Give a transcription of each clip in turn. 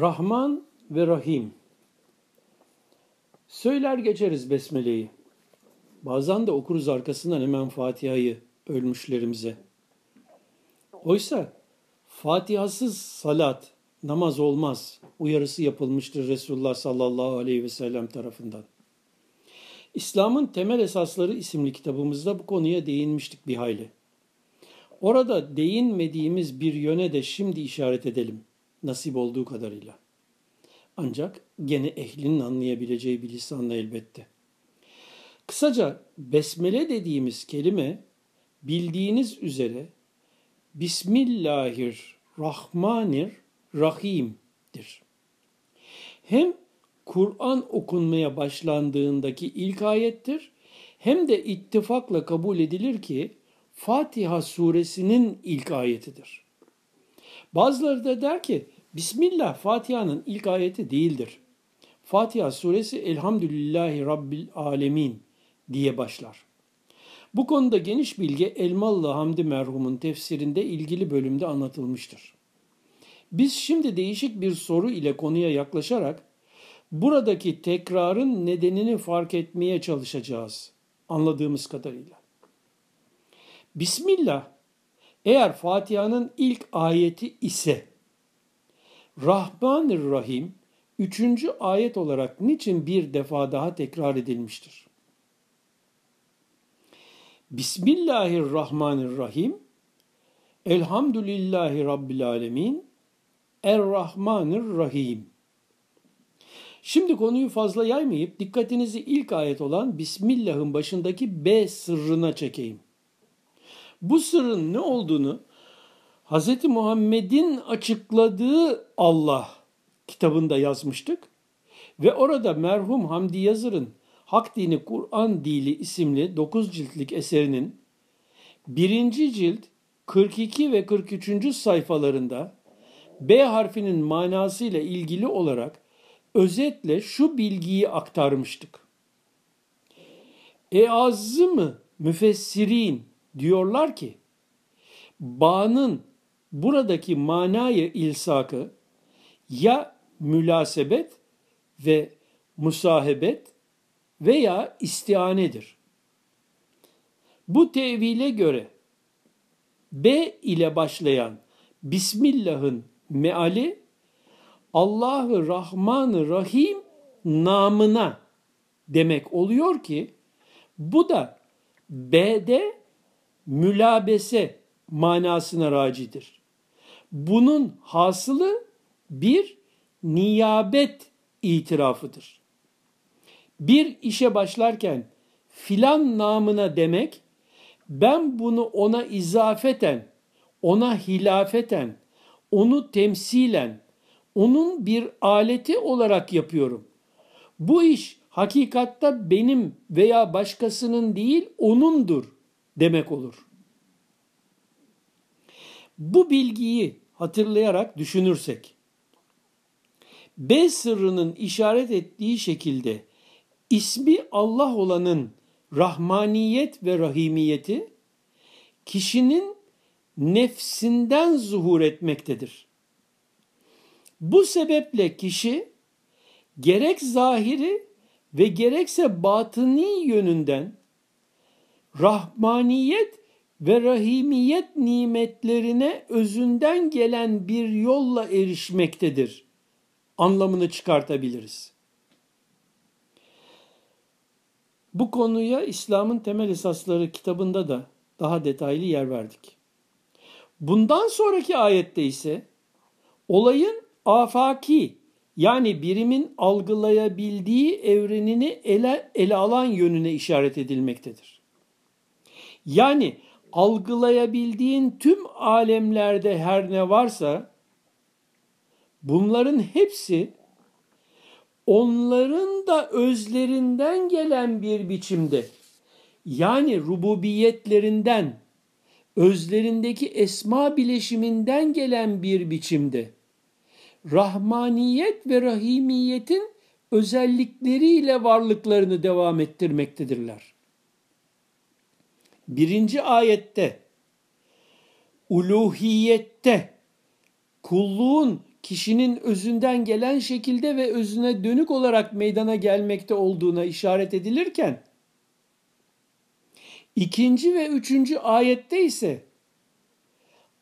Rahman ve Rahim. Söyler geçeriz Besmele'yi. Bazen de okuruz arkasından hemen Fatiha'yı ölmüşlerimize. Oysa Fatihasız salat, namaz olmaz uyarısı yapılmıştır Resulullah sallallahu aleyhi ve sellem tarafından. İslam'ın Temel Esasları isimli kitabımızda bu konuya değinmiştik bir hayli. Orada değinmediğimiz bir yöne de şimdi işaret edelim nasip olduğu kadarıyla. Ancak gene ehlinin anlayabileceği bir lisanla elbette. Kısaca besmele dediğimiz kelime bildiğiniz üzere Bismillahirrahmanirrahim'dir. Hem Kur'an okunmaya başlandığındaki ilk ayettir hem de ittifakla kabul edilir ki Fatiha suresinin ilk ayetidir. Bazıları da der ki Bismillah Fatiha'nın ilk ayeti değildir. Fatiha suresi Elhamdülillahi Rabbil Alemin diye başlar. Bu konuda geniş bilgi Elmalı Hamdi merhumun tefsirinde ilgili bölümde anlatılmıştır. Biz şimdi değişik bir soru ile konuya yaklaşarak buradaki tekrarın nedenini fark etmeye çalışacağız anladığımız kadarıyla. Bismillah eğer Fatiha'nın ilk ayeti ise Rahmanir-Rahim üçüncü ayet olarak niçin bir defa daha tekrar edilmiştir? Bismillahirrahmanirrahim Elhamdülillahi Rabbil Alemin Er-Rahmanir-Rahim Şimdi konuyu fazla yaymayıp dikkatinizi ilk ayet olan Bismillah'ın başındaki B sırrına çekeyim. Bu sırrın ne olduğunu Hz. Muhammed'in açıkladığı Allah kitabında yazmıştık. Ve orada merhum Hamdi Yazır'ın Hak Dini Kur'an Dili isimli 9 ciltlik eserinin 1. cilt 42 ve 43. sayfalarında B harfinin manasıyla ilgili olarak özetle şu bilgiyi aktarmıştık. E mı müfessirin diyorlar ki bağının buradaki manayı ilsakı ya mülasebet ve musahebet veya istianedir. Bu tevile göre B ile başlayan Bismillah'ın meali Allah'ı Rahmanı Rahim namına demek oluyor ki bu da B'de mülabese manasına racidir. Bunun hasılı bir niyabet itirafıdır. Bir işe başlarken filan namına demek ben bunu ona izafeten, ona hilafeten, onu temsilen, onun bir aleti olarak yapıyorum. Bu iş hakikatta benim veya başkasının değil onundur demek olur. Bu bilgiyi hatırlayarak düşünürsek, B sırrının işaret ettiği şekilde ismi Allah olanın rahmaniyet ve rahimiyeti kişinin nefsinden zuhur etmektedir. Bu sebeple kişi gerek zahiri ve gerekse batıni yönünden rahmaniyet ve rahimiyet nimetlerine özünden gelen bir yolla erişmektedir anlamını çıkartabiliriz. Bu konuya İslam'ın Temel Esasları kitabında da daha detaylı yer verdik. Bundan sonraki ayette ise olayın afaki yani birimin algılayabildiği evrenini ele, ele alan yönüne işaret edilmektedir. Yani algılayabildiğin tüm alemlerde her ne varsa bunların hepsi onların da özlerinden gelen bir biçimde yani rububiyetlerinden özlerindeki esma bileşiminden gelen bir biçimde rahmaniyet ve rahimiyetin özellikleriyle varlıklarını devam ettirmektedirler birinci ayette uluhiyette kulluğun kişinin özünden gelen şekilde ve özüne dönük olarak meydana gelmekte olduğuna işaret edilirken ikinci ve üçüncü ayette ise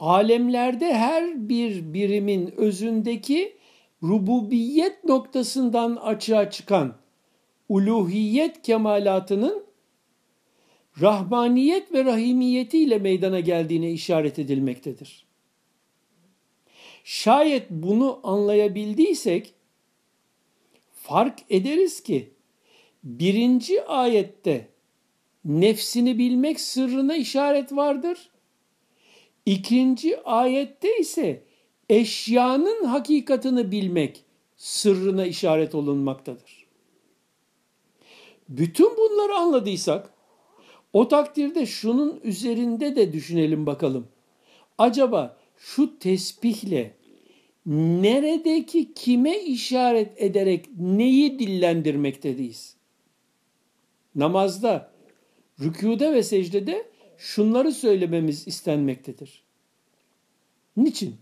alemlerde her bir birimin özündeki rububiyet noktasından açığa çıkan uluhiyet kemalatının rahmaniyet ve rahimiyetiyle meydana geldiğine işaret edilmektedir. Şayet bunu anlayabildiysek fark ederiz ki birinci ayette nefsini bilmek sırrına işaret vardır. İkinci ayette ise eşyanın hakikatını bilmek sırrına işaret olunmaktadır. Bütün bunları anladıysak o takdirde şunun üzerinde de düşünelim bakalım. Acaba şu tesbihle neredeki kime işaret ederek neyi dillendirmekteyiz? Namazda, rükuda ve secdede şunları söylememiz istenmektedir. Niçin?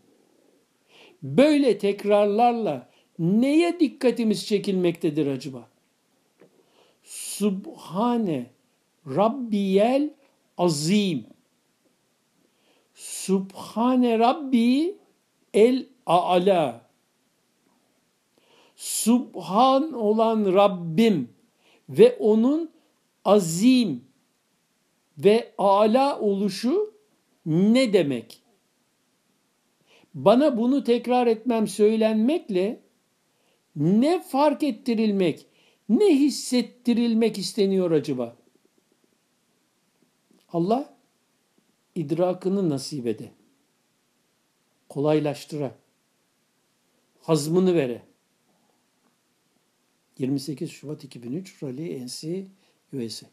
Böyle tekrarlarla neye dikkatimiz çekilmektedir acaba? Subhane Rabbiyel azim. Subhane Rabbi el a'la. Subhan olan Rabbim ve onun azim ve ala oluşu ne demek? Bana bunu tekrar etmem söylenmekle ne fark ettirilmek, ne hissettirilmek isteniyor acaba? Allah idrakını nasip ede. Kolaylaştıra. Hazmını vere. 28 Şubat 2003 Rally NC USA